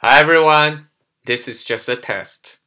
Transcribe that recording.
Hi everyone, this is just a test.